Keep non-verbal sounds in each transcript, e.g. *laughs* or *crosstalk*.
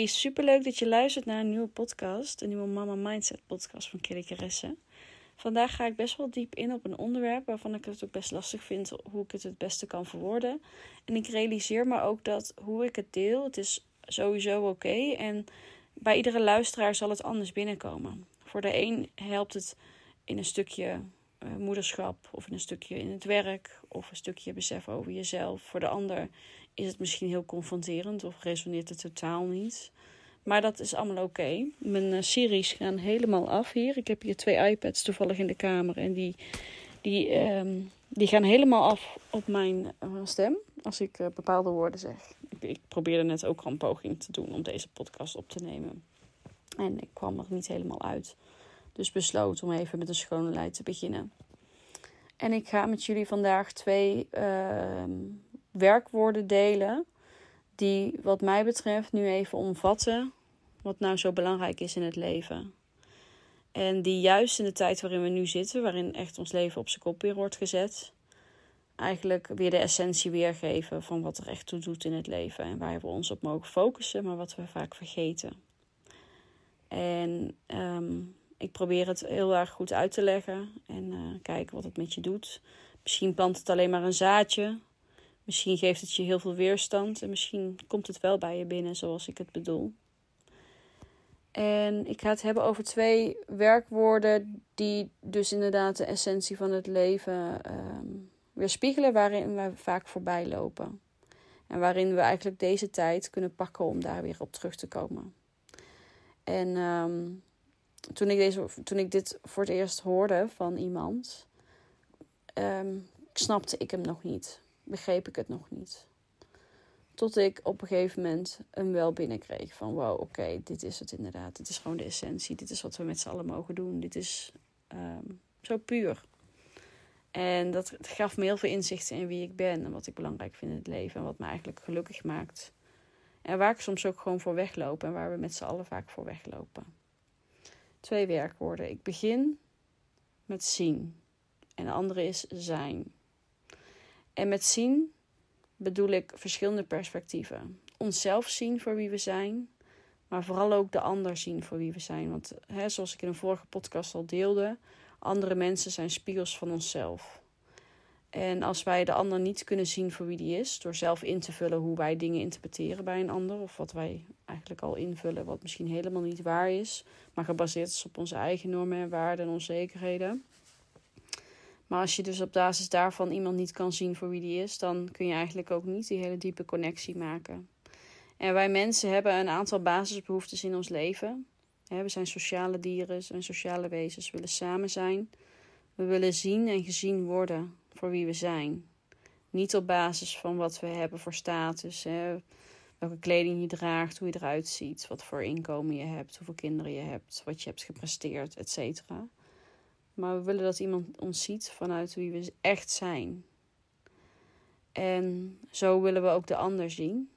Hey, superleuk dat je luistert naar een nieuwe podcast, een nieuwe Mama Mindset podcast van Kelly Caresse. Vandaag ga ik best wel diep in op een onderwerp waarvan ik het ook best lastig vind hoe ik het het beste kan verwoorden. En ik realiseer me ook dat hoe ik het deel, het is sowieso oké en bij iedere luisteraar zal het anders binnenkomen. Voor de een helpt het in een stukje uh, moederschap of in een stukje in het werk of een stukje besef over jezelf. Voor de ander is het misschien heel confronterend of resoneert het totaal niet. Maar dat is allemaal oké. Mijn uh, series gaan helemaal af hier. Ik heb hier twee iPads toevallig in de kamer en die, die, um, die gaan helemaal af op mijn uh, stem als ik bepaalde woorden zeg. Ik, ik probeerde net ook al een poging te doen om deze podcast op te nemen. En ik kwam er niet helemaal uit. Dus besloot om even met een schone lei te beginnen. En ik ga met jullie vandaag twee uh, werkwoorden delen. Die, wat mij betreft, nu even omvatten. Wat nou zo belangrijk is in het leven. En die juist in de tijd waarin we nu zitten, waarin echt ons leven op zijn kop weer wordt gezet. Eigenlijk weer de essentie weergeven van wat er echt toe doet in het leven. En waar we ons op mogen focussen, maar wat we vaak vergeten. En um, ik probeer het heel erg goed uit te leggen en uh, kijken wat het met je doet. Misschien plant het alleen maar een zaadje. Misschien geeft het je heel veel weerstand en misschien komt het wel bij je binnen zoals ik het bedoel. En ik ga het hebben over twee werkwoorden die dus inderdaad de essentie van het leven um, weerspiegelen, waarin we vaak voorbij lopen. En waarin we eigenlijk deze tijd kunnen pakken om daar weer op terug te komen. En um, toen ik, deze, toen ik dit voor het eerst hoorde van iemand, um, snapte ik hem nog niet. Begreep ik het nog niet. Tot ik op een gegeven moment hem wel binnenkreeg. Van wow, oké, dit is het inderdaad. Dit is gewoon de essentie. Dit is wat we met z'n allen mogen doen. Dit is um, zo puur. En dat gaf me heel veel inzichten in wie ik ben. En wat ik belangrijk vind in het leven. En wat me eigenlijk gelukkig maakt. En waar ik soms ook gewoon voor wegloop. En waar we met z'n allen vaak voor weglopen twee werkwoorden. Ik begin met zien en de andere is zijn. En met zien bedoel ik verschillende perspectieven. Onszelf zien voor wie we zijn, maar vooral ook de ander zien voor wie we zijn. Want hè, zoals ik in een vorige podcast al deelde, andere mensen zijn spiegels van onszelf. En als wij de ander niet kunnen zien voor wie die is, door zelf in te vullen hoe wij dingen interpreteren bij een ander, of wat wij eigenlijk al invullen, wat misschien helemaal niet waar is, maar gebaseerd is op onze eigen normen en waarden en onzekerheden. Maar als je dus op basis daarvan iemand niet kan zien voor wie die is, dan kun je eigenlijk ook niet die hele diepe connectie maken. En wij mensen hebben een aantal basisbehoeftes in ons leven. We zijn sociale dieren, zijn sociale wezens, we willen samen zijn. We willen zien en gezien worden voor wie we zijn. Niet op basis van wat we hebben voor status, welke kleding je draagt, hoe je eruit ziet, wat voor inkomen je hebt, hoeveel kinderen je hebt, wat je hebt gepresteerd, etc. Maar we willen dat iemand ons ziet vanuit wie we echt zijn. En zo willen we ook de ander zien.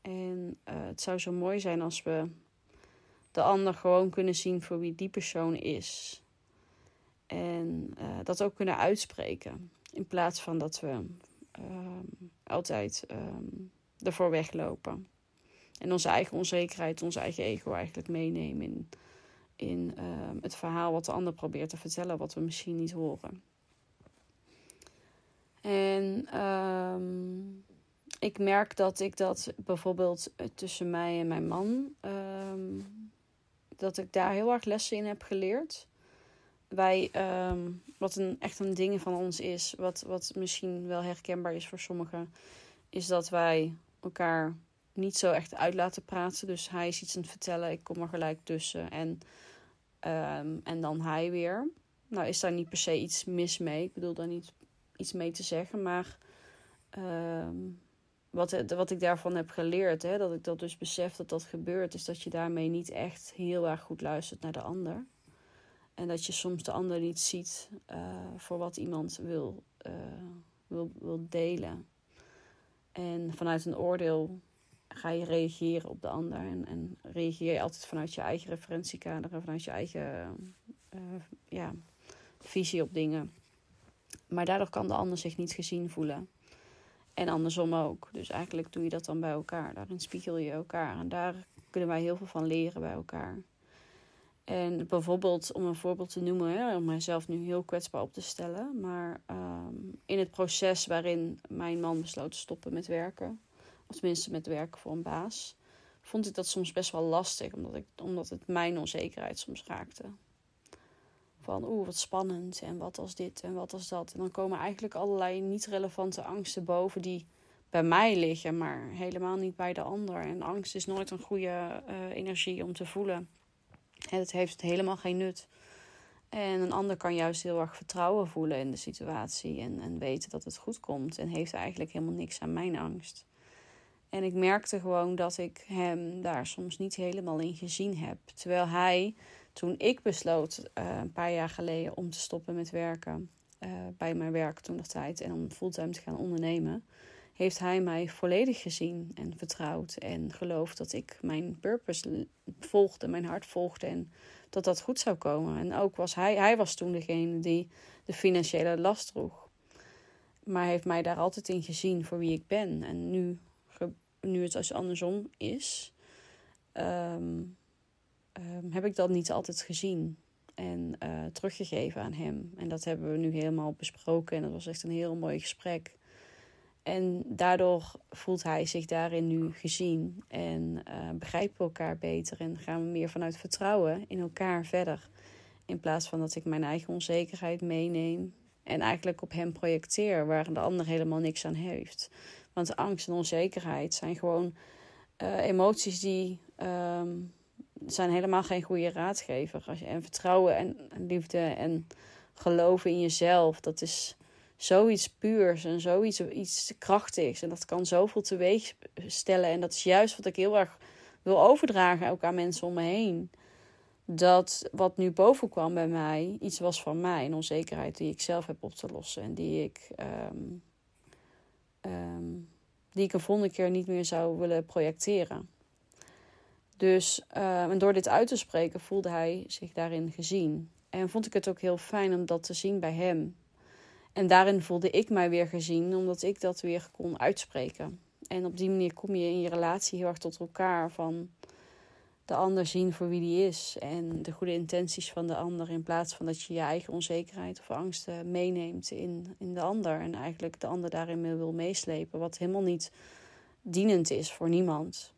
En uh, het zou zo mooi zijn als we de ander gewoon kunnen zien voor wie die persoon is. En uh, dat ook kunnen uitspreken. In plaats van dat we um, altijd um, ervoor weglopen. En onze eigen onzekerheid, ons eigen ego eigenlijk meenemen in, in um, het verhaal wat de ander probeert te vertellen, wat we misschien niet horen. En um, ik merk dat ik dat bijvoorbeeld tussen mij en mijn man, um, dat ik daar heel erg lessen in heb geleerd wij, wat een, echt een ding van ons is, wat, wat misschien wel herkenbaar is voor sommigen, is dat wij elkaar niet zo echt uit laten praten. Dus hij is iets aan het vertellen, ik kom er gelijk tussen en, um, en dan hij weer. Nou is daar niet per se iets mis mee, ik bedoel daar niet iets mee te zeggen, maar um, wat, wat ik daarvan heb geleerd, hè, dat ik dat dus besef dat dat gebeurt, is dat je daarmee niet echt heel erg goed luistert naar de ander. En dat je soms de ander niet ziet uh, voor wat iemand wil, uh, wil, wil delen. En vanuit een oordeel ga je reageren op de ander. En, en reageer je altijd vanuit je eigen referentiekader en vanuit je eigen uh, ja, visie op dingen. Maar daardoor kan de ander zich niet gezien voelen. En andersom ook. Dus eigenlijk doe je dat dan bij elkaar. Daarin spiegel je elkaar. En daar kunnen wij heel veel van leren bij elkaar. En bijvoorbeeld, om een voorbeeld te noemen, om mijzelf nu heel kwetsbaar op te stellen. Maar ehm, in het proces waarin mijn man besloot te stoppen met werken, tenminste met werken voor een baas, vond ik dat soms best wel lastig, omdat, ik, omdat het mijn onzekerheid soms raakte. Van oeh, wat spannend en wat als dit en wat als dat. En dan komen eigenlijk allerlei niet relevante angsten boven die bij mij liggen, maar helemaal niet bij de ander. En angst is nooit een goede uh, energie om te voelen. Het heeft helemaal geen nut. En een ander kan juist heel erg vertrouwen voelen in de situatie en, en weten dat het goed komt. En heeft eigenlijk helemaal niks aan mijn angst. En ik merkte gewoon dat ik hem daar soms niet helemaal in gezien heb. Terwijl hij, toen ik besloot uh, een paar jaar geleden om te stoppen met werken, uh, bij mijn werk toen nog tijd en om fulltime te gaan ondernemen, heeft hij mij volledig gezien en vertrouwd en geloofd dat ik mijn purpose volgde, mijn hart volgde en dat dat goed zou komen. En ook was hij, hij was toen degene die de financiële last droeg. Maar hij heeft mij daar altijd in gezien voor wie ik ben. En nu, nu het als andersom is, ehm, ehm, heb ik dat niet altijd gezien en uh, teruggegeven aan hem. En dat hebben we nu helemaal besproken en dat was echt een heel mooi gesprek. En daardoor voelt hij zich daarin nu gezien en uh, begrijpen we elkaar beter en gaan we meer vanuit vertrouwen in elkaar verder. In plaats van dat ik mijn eigen onzekerheid meeneem en eigenlijk op hem projecteer waar de ander helemaal niks aan heeft. Want angst en onzekerheid zijn gewoon uh, emoties die um, zijn helemaal geen goede raadgever. En vertrouwen en liefde en geloven in jezelf, dat is zoiets puurs en zoiets iets krachtigs. En dat kan zoveel teweeg stellen. En dat is juist wat ik heel erg wil overdragen ook aan mensen om me heen. Dat wat nu boven kwam bij mij, iets was van mij. Een onzekerheid die ik zelf heb op te lossen. En die ik, um, um, die ik een volgende keer niet meer zou willen projecteren. Dus uh, en door dit uit te spreken voelde hij zich daarin gezien. En vond ik het ook heel fijn om dat te zien bij hem. En daarin voelde ik mij weer gezien, omdat ik dat weer kon uitspreken. En op die manier kom je in je relatie heel erg tot elkaar van de ander zien voor wie die is en de goede intenties van de ander in plaats van dat je je eigen onzekerheid of angsten meeneemt in, in de ander en eigenlijk de ander daarin wil meeslepen, wat helemaal niet dienend is voor niemand.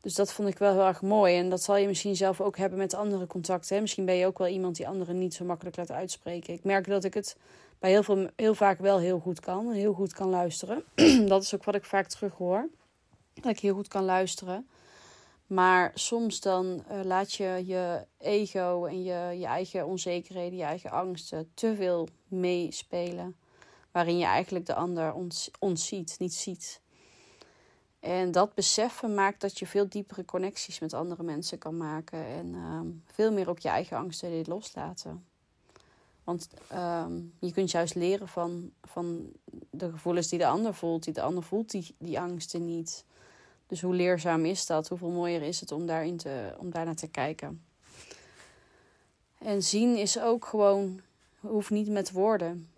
Dus dat vond ik wel heel erg mooi. En dat zal je misschien zelf ook hebben met andere contacten. Misschien ben je ook wel iemand die anderen niet zo makkelijk laat uitspreken. Ik merk dat ik het bij heel, veel, heel vaak wel heel goed kan. Heel goed kan luisteren. *clears throat* dat is ook wat ik vaak terug hoor. Dat ik heel goed kan luisteren. Maar soms dan uh, laat je je ego en je, je eigen onzekerheden, je eigen angsten te veel meespelen. Waarin je eigenlijk de ander ontziet, niet ziet. En dat beseffen maakt dat je veel diepere connecties met andere mensen kan maken. En uh, veel meer ook je eigen angsten loslaten. Want um, je kunt juist leren van, van de gevoelens die de ander voelt. Die de ander voelt die, die angsten niet. Dus hoe leerzaam is dat? Hoeveel mooier is het om, daarin te, om daarnaar te kijken? En zien is ook gewoon, hoeft niet met woorden.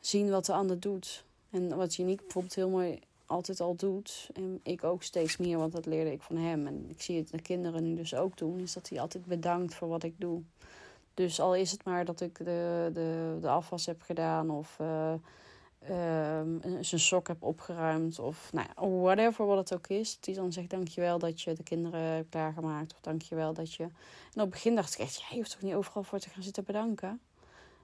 Zien wat de ander doet. En wat je niet bijvoorbeeld heel mooi altijd al doet. En ik ook steeds meer, want dat leerde ik van hem. En ik zie het de kinderen nu dus ook doen. Is dat hij altijd bedankt voor wat ik doe. Dus al is het maar dat ik de, de, de afwas heb gedaan of uh, uh, zijn sok heb opgeruimd of nou whatever wat het ook is. Die dan zegt dankjewel dat je de kinderen hebt klaargemaakt of dankjewel dat je... En op het begin dacht ik echt, je hoeft toch niet overal voor te gaan zitten bedanken.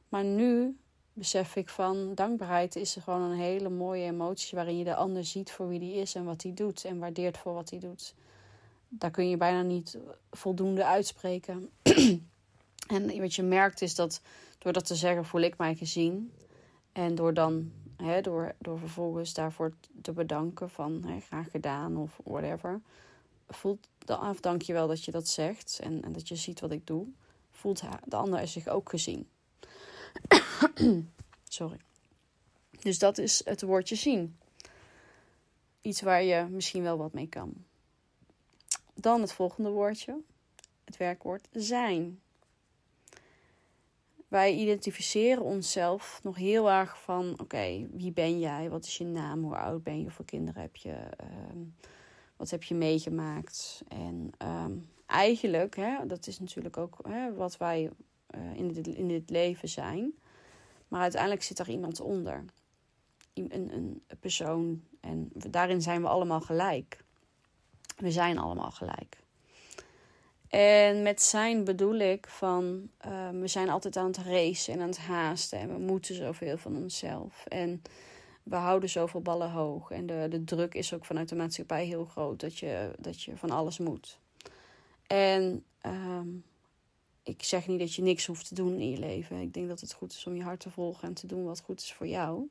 Maar nu besef ik van dankbaarheid is gewoon een hele mooie emotie waarin je de ander ziet voor wie die is en wat hij doet en waardeert voor wat hij doet. Daar kun je bijna niet voldoende uitspreken. *clears throat* En wat je merkt is dat door dat te zeggen voel ik mij gezien. En door dan, door, door vervolgens daarvoor te bedanken van graag gedaan of whatever. Voelt de af, dank je wel dat je dat zegt en, en dat je ziet wat ik doe. Voelt de ander zich ook gezien. *clears throat* Sorry. Dus dat is het woordje zien. Iets waar je misschien wel wat mee kan. Dan het volgende woordje. Het werkwoord zijn. Wij identificeren onszelf nog heel erg van: oké, wie ben jij? Wat is je naam? Hoe oud ben je? Hoeveel kinderen heb je? Ehm, wat heb je meegemaakt? En ehm, eigenlijk, hè, dat is natuurlijk ook hè, wat wij uh, in, dit, in dit leven zijn. Maar uiteindelijk zit er iemand onder. Een, een persoon. En daarin zijn we allemaal gelijk. We zijn allemaal gelijk. En met zijn bedoel ik van uh, we zijn altijd aan het racen en aan het haasten en we moeten zoveel van onszelf. En we houden zoveel ballen hoog. En de, de druk is ook vanuit de maatschappij heel groot dat je, dat je van alles moet. En um, ik zeg niet dat je niks hoeft te doen in je leven. Ik denk dat het goed is om je hart te volgen en te doen wat goed is voor jou.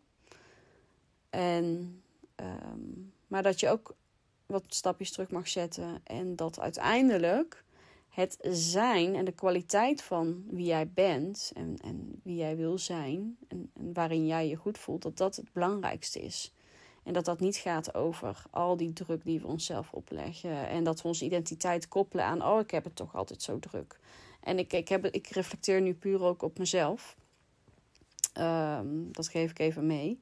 En, um, maar dat je ook wat stapjes terug mag zetten. En dat uiteindelijk het zijn en de kwaliteit van wie jij bent en, en wie jij wil zijn en, waarin jij je goed voelt, dat dat het belangrijkste is. En dat dat niet gaat over al die druk die we onszelf opleggen en dat we onze identiteit koppelen aan, oh ik heb het toch altijd zo druk. En ik, ik, heb, ik reflecteer nu puur ook op mezelf. Um, dat geef ik even mee.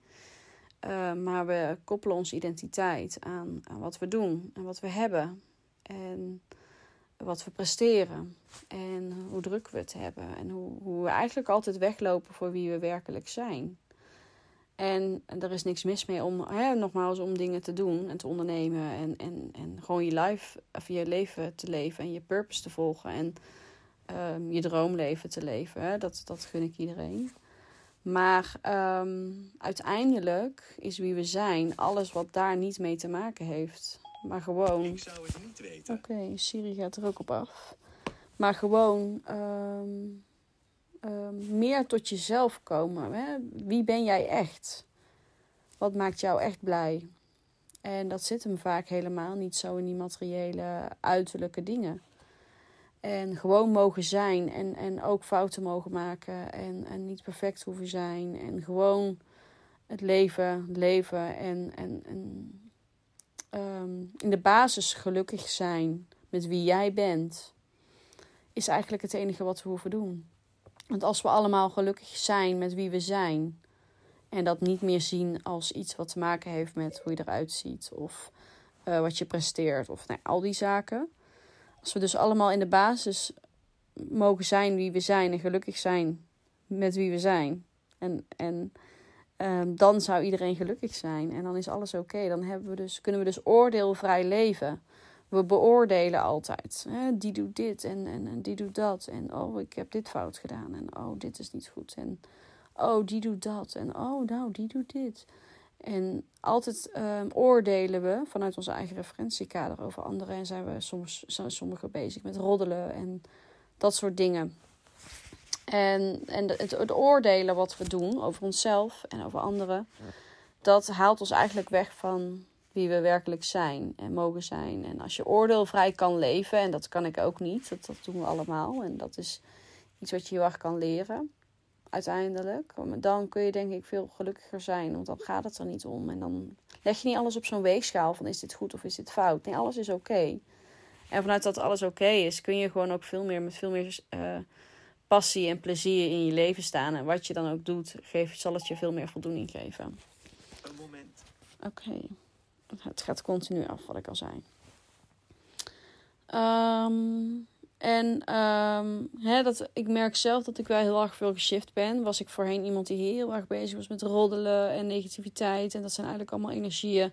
Uh, maar we koppelen onze identiteit aan, aan wat we doen en wat we hebben. En wat we presteren en hoe druk we het hebben en hoe, hoe we eigenlijk altijd weglopen voor wie we werkelijk zijn. En, er is niks mis mee om, hè, nogmaals, om dingen te doen en te ondernemen en, en, en gewoon je, life, of je leven te leven en je purpose te volgen en um, je droomleven te leven. Hè. Dat, dat gun ik iedereen. Maar um, uiteindelijk is wie we zijn alles wat daar niet mee te maken heeft. Maar gewoon. Ik zou het niet weten. Oké, Siri gaat er ook op af. Maar gewoon um, um, meer tot jezelf komen. Hè? Wie ben jij echt? Wat maakt jou echt blij? En dat zit hem vaak helemaal niet zo in die materiële uiterlijke dingen. En gewoon mogen zijn en, en ook fouten mogen maken en, en niet perfect hoeven zijn. En gewoon het leven leven en, en, en um, in de basis gelukkig zijn met wie jij bent, is eigenlijk het enige wat we hoeven doen. Want als we allemaal gelukkig zijn met wie we zijn, en dat niet meer zien als iets wat te maken heeft met hoe je eruit ziet of uh, wat je presteert of nou, al die zaken. Als we dus allemaal in de basis mogen zijn wie we zijn en gelukkig zijn met wie we zijn. En, en Um, dan zou iedereen gelukkig zijn en dan is alles oké. Dan hebben we dus, kunnen we dus oordeelvrij leven. We beoordelen altijd. Hè? Die doet dit en, en, en die doet dat. En oh, ik heb dit fout gedaan. En oh, dit is niet goed. En oh, die doet dat. En oh, nou, die doet dit. En altijd um, oordelen we vanuit onze eigen referentiekader over anderen. En zijn we soms zijn sommigen bezig met roddelen en dat soort dingen. En, en het, het oordelen wat we doen over onszelf en over anderen, dat haalt ons eigenlijk weg van wie we werkelijk zijn en mogen zijn. En als je oordeelvrij kan leven, en dat kan ik ook niet, dat, dat doen we allemaal. En dat is iets wat je heel erg kan leren, uiteindelijk. Dan kun je denk ik veel gelukkiger zijn, want dan gaat het er niet om. En dan leg je niet alles op zo'n weegschaal van is dit goed of is dit fout. Nee, alles is oké. En vanuit dat alles oké is, kun je gewoon ook veel meer met veel meer... Uh, passie en plezier in je leven staan. En wat je dan ook doet, geef, zal het je veel meer voldoening geven. Een moment. Oké. Het gaat continu af, wat ik al zei. Um, en um, hè, dat, ik merk zelf dat ik wel heel erg veel geshift ben. Was ik voorheen iemand die heel erg bezig was met roddelen en negativiteit. En dat zijn eigenlijk allemaal energieën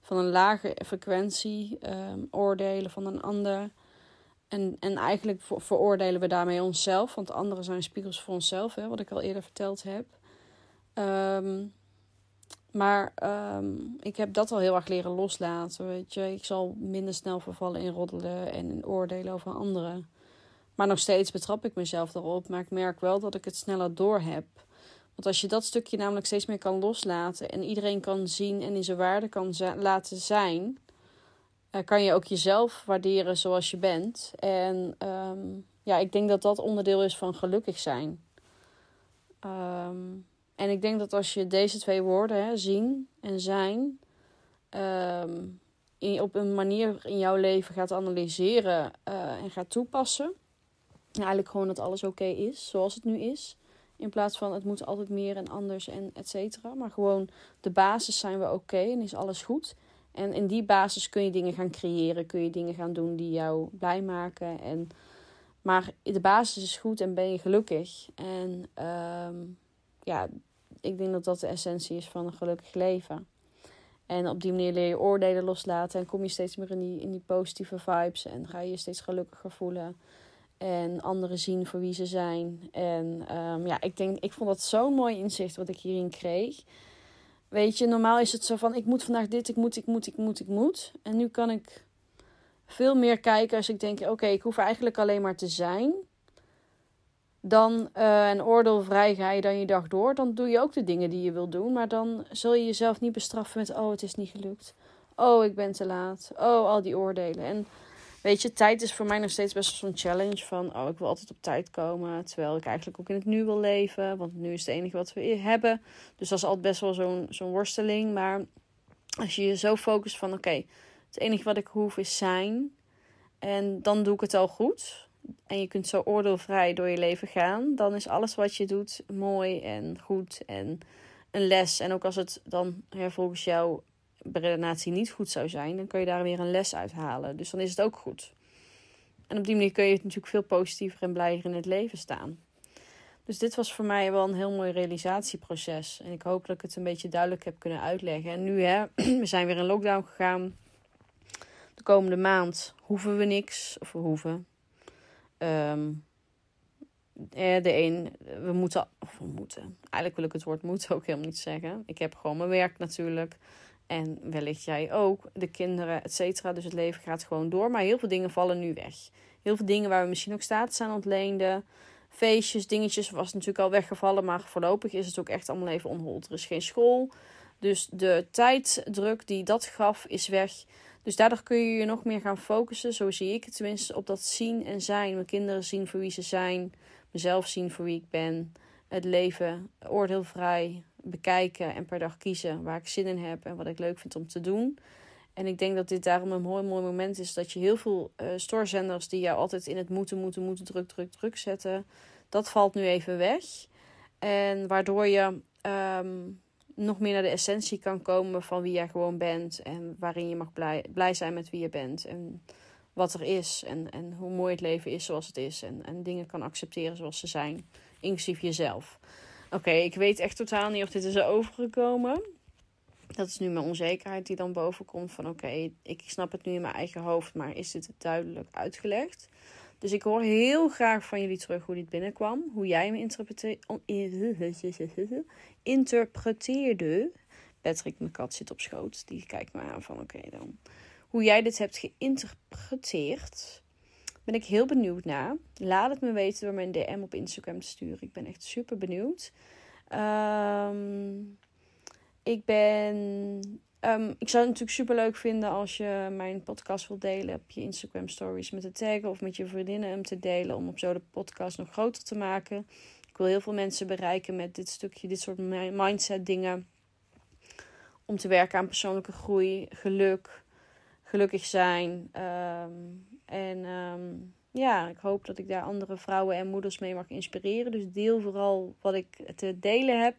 van een lage frequentie. Um, oordelen van een ander. En, en eigenlijk veroordelen we daarmee onszelf, want anderen zijn spiegels voor onszelf, hè, wat ik al eerder verteld heb. Um, maar um, ik heb dat al heel erg leren loslaten. Weet je, ik zal minder snel vervallen in roddelen en in oordelen over anderen. Maar nog steeds betrap ik mezelf daarop. Maar ik merk wel dat ik het sneller door heb. Want als je dat stukje namelijk steeds meer kan loslaten en iedereen kan zien en in zijn waarde kan laten zijn, uh, kan je ook jezelf waarderen zoals je bent. En um, ja, ik denk dat dat onderdeel is van gelukkig zijn. Um, en ik denk dat als je deze twee woorden, hè, zien en zijn, um, in, op een manier in jouw leven gaat analyseren uh, en gaat toepassen. Eigenlijk gewoon dat alles oké is, zoals het nu is. In plaats van het moet altijd meer en anders en et cetera. Maar gewoon de basis zijn we oké en is alles goed. En in die basis kun je dingen gaan creëren. Kun je dingen gaan doen die jou blij maken. En, maar de basis is goed en ben je gelukkig. En ehm, ja, ik denk dat dat de essentie is van een gelukkig leven. En op die manier leer je oordelen loslaten en kom je steeds meer in die, in die positieve vibes en ga je je steeds gelukkiger voelen. En anderen zien voor wie ze zijn. En um, ja, ik denk, ik vond dat zo'n mooi inzicht wat ik hierin kreeg. Weet je, normaal is het zo van: ik moet vandaag dit, ik moet, ik moet, ik moet, ik moet. En nu kan ik veel meer kijken als ik denk: oké, ik hoef eigenlijk alleen maar te zijn. Dan uh, en oordeelvrij ga je dan je dag door. Dan doe je ook de dingen die je wil doen. Maar dan zul je jezelf niet bestraffen met: oh, het is niet gelukt. Oh, ik ben te laat. Oh, al die oordelen. En Weet je, tijd is voor mij nog steeds best wel zo'n challenge van, oh, ik wil altijd op tijd komen. Terwijl ik eigenlijk ook in het nu wil leven, want nu is het enige wat we hebben. Dus dat is altijd best wel zo'n zo'n worsteling. Maar als je je zo focust van, oké, het enige wat ik hoef is zijn. En dan doe ik het al goed. En je kunt zo oordeelvrij door je leven gaan. Dan is alles wat je doet mooi en goed en een les. En ook als het dan volgens jou redenatie niet goed zou zijn, dan kun je daar weer een les uit halen. Dus dan is het ook goed. En op die manier kun je natuurlijk veel positiever en blijer in het leven staan. Dus dit was voor mij wel een heel mooi realisatieproces. En ik hoop dat ik het een beetje duidelijk heb kunnen uitleggen. En nu, hè, *clears throat* we zijn weer in lockdown gegaan. De komende maand hoeven we niks. Of we hoeven. Um, de een, we moeten, of we moeten. Eigenlijk wil ik het woord moeten ook helemaal niet zeggen. Ik heb gewoon mijn werk natuurlijk. En wellicht jij ook, de kinderen, et cetera. Dus het leven gaat gewoon door. Maar heel veel dingen vallen nu weg. Heel veel dingen waar we misschien ook status aan ontleenden. Feestjes, dingetjes was natuurlijk al weggevallen. Maar voorlopig is het ook echt allemaal even onhold. Er is geen school. Dus de tijddruk die dat gaf is weg. Dus daardoor kun je je nog meer gaan focussen. Zo zie ik het tenminste op dat zien en zijn. Mijn kinderen zien voor wie ze zijn. Mezelf zien voor wie ik ben. Het leven oordeelvrij bekijken en per dag kiezen waar ik zin in heb en wat ik leuk vind om te doen. En ik denk dat dit daarom een mooi, mooi moment is dat je heel veel uh, stoorzenders die jou altijd in het moeten, moeten, moeten, druk, druk, druk zetten, dat valt nu even weg. En waardoor je ehm, nog meer naar de essentie kan komen van wie jij gewoon bent en waarin je mag blij, blij zijn met wie je bent en wat er is en, en hoe mooi het leven is zoals het is en, en dingen kan accepteren zoals ze zijn, inclusief jezelf. Oké, ik weet echt totaal niet of dit is overgekomen. Dat is nu mijn onzekerheid die dan boven komt. Van oké, ik snap het nu in mijn eigen hoofd, maar is dit duidelijk uitgelegd? Dus ik hoor heel graag van jullie terug hoe dit binnenkwam. Hoe jij me *laughs* interpreteerde. Patrick, mijn kat zit op schoot. Die kijkt me aan van oké dan. Hoe jij dit hebt geïnterpreteerd ben ik heel benieuwd naar. Laat het me weten door mijn DM op Instagram te sturen. Ik ben echt super benieuwd. Ehm, ik ben. Um, ik zou het natuurlijk super leuk vinden als je mijn podcast wilt delen op je Instagram stories met de taggen of met je vriendinnen hem te delen om op zo de podcast nog groter te maken. Ik wil heel veel mensen bereiken met dit stukje, dit soort mindset dingen. Om te werken aan persoonlijke groei, geluk, gelukkig zijn. Um, en ehm, ja, ik hoop dat ik daar andere vrouwen en moeders mee mag inspireren. Dus deel vooral wat ik te delen heb.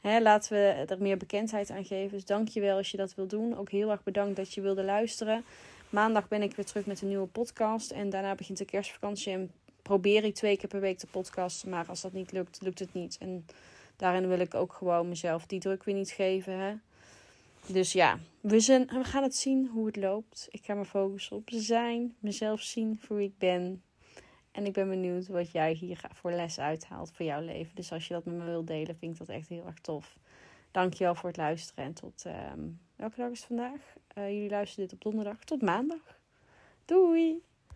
Hè, laten we er meer bekendheid aan geven. Dus dank je wel als je dat wil doen. Ook heel erg bedankt dat je wilde luisteren. Maandag ben ik weer terug met een nieuwe podcast. En daarna begint de kerstvakantie. En probeer ik twee keer per week te podcasten. Maar als dat niet lukt, lukt het niet. En daarin wil ik ook gewoon mezelf die druk weer niet geven. Hè. Dus ja, we, zijn, we gaan het zien hoe het loopt. Ik ga me focussen op zijn, mezelf zien voor wie ik ben. En ik ben benieuwd wat jij hier voor les uithaalt voor jouw leven. Dus als je dat met me wilt delen, vind ik dat echt heel erg tof. Dankjewel voor het luisteren. En tot, um, welke dag is het vandaag? Uh, jullie luisteren dit op donderdag. Tot maandag. Doei!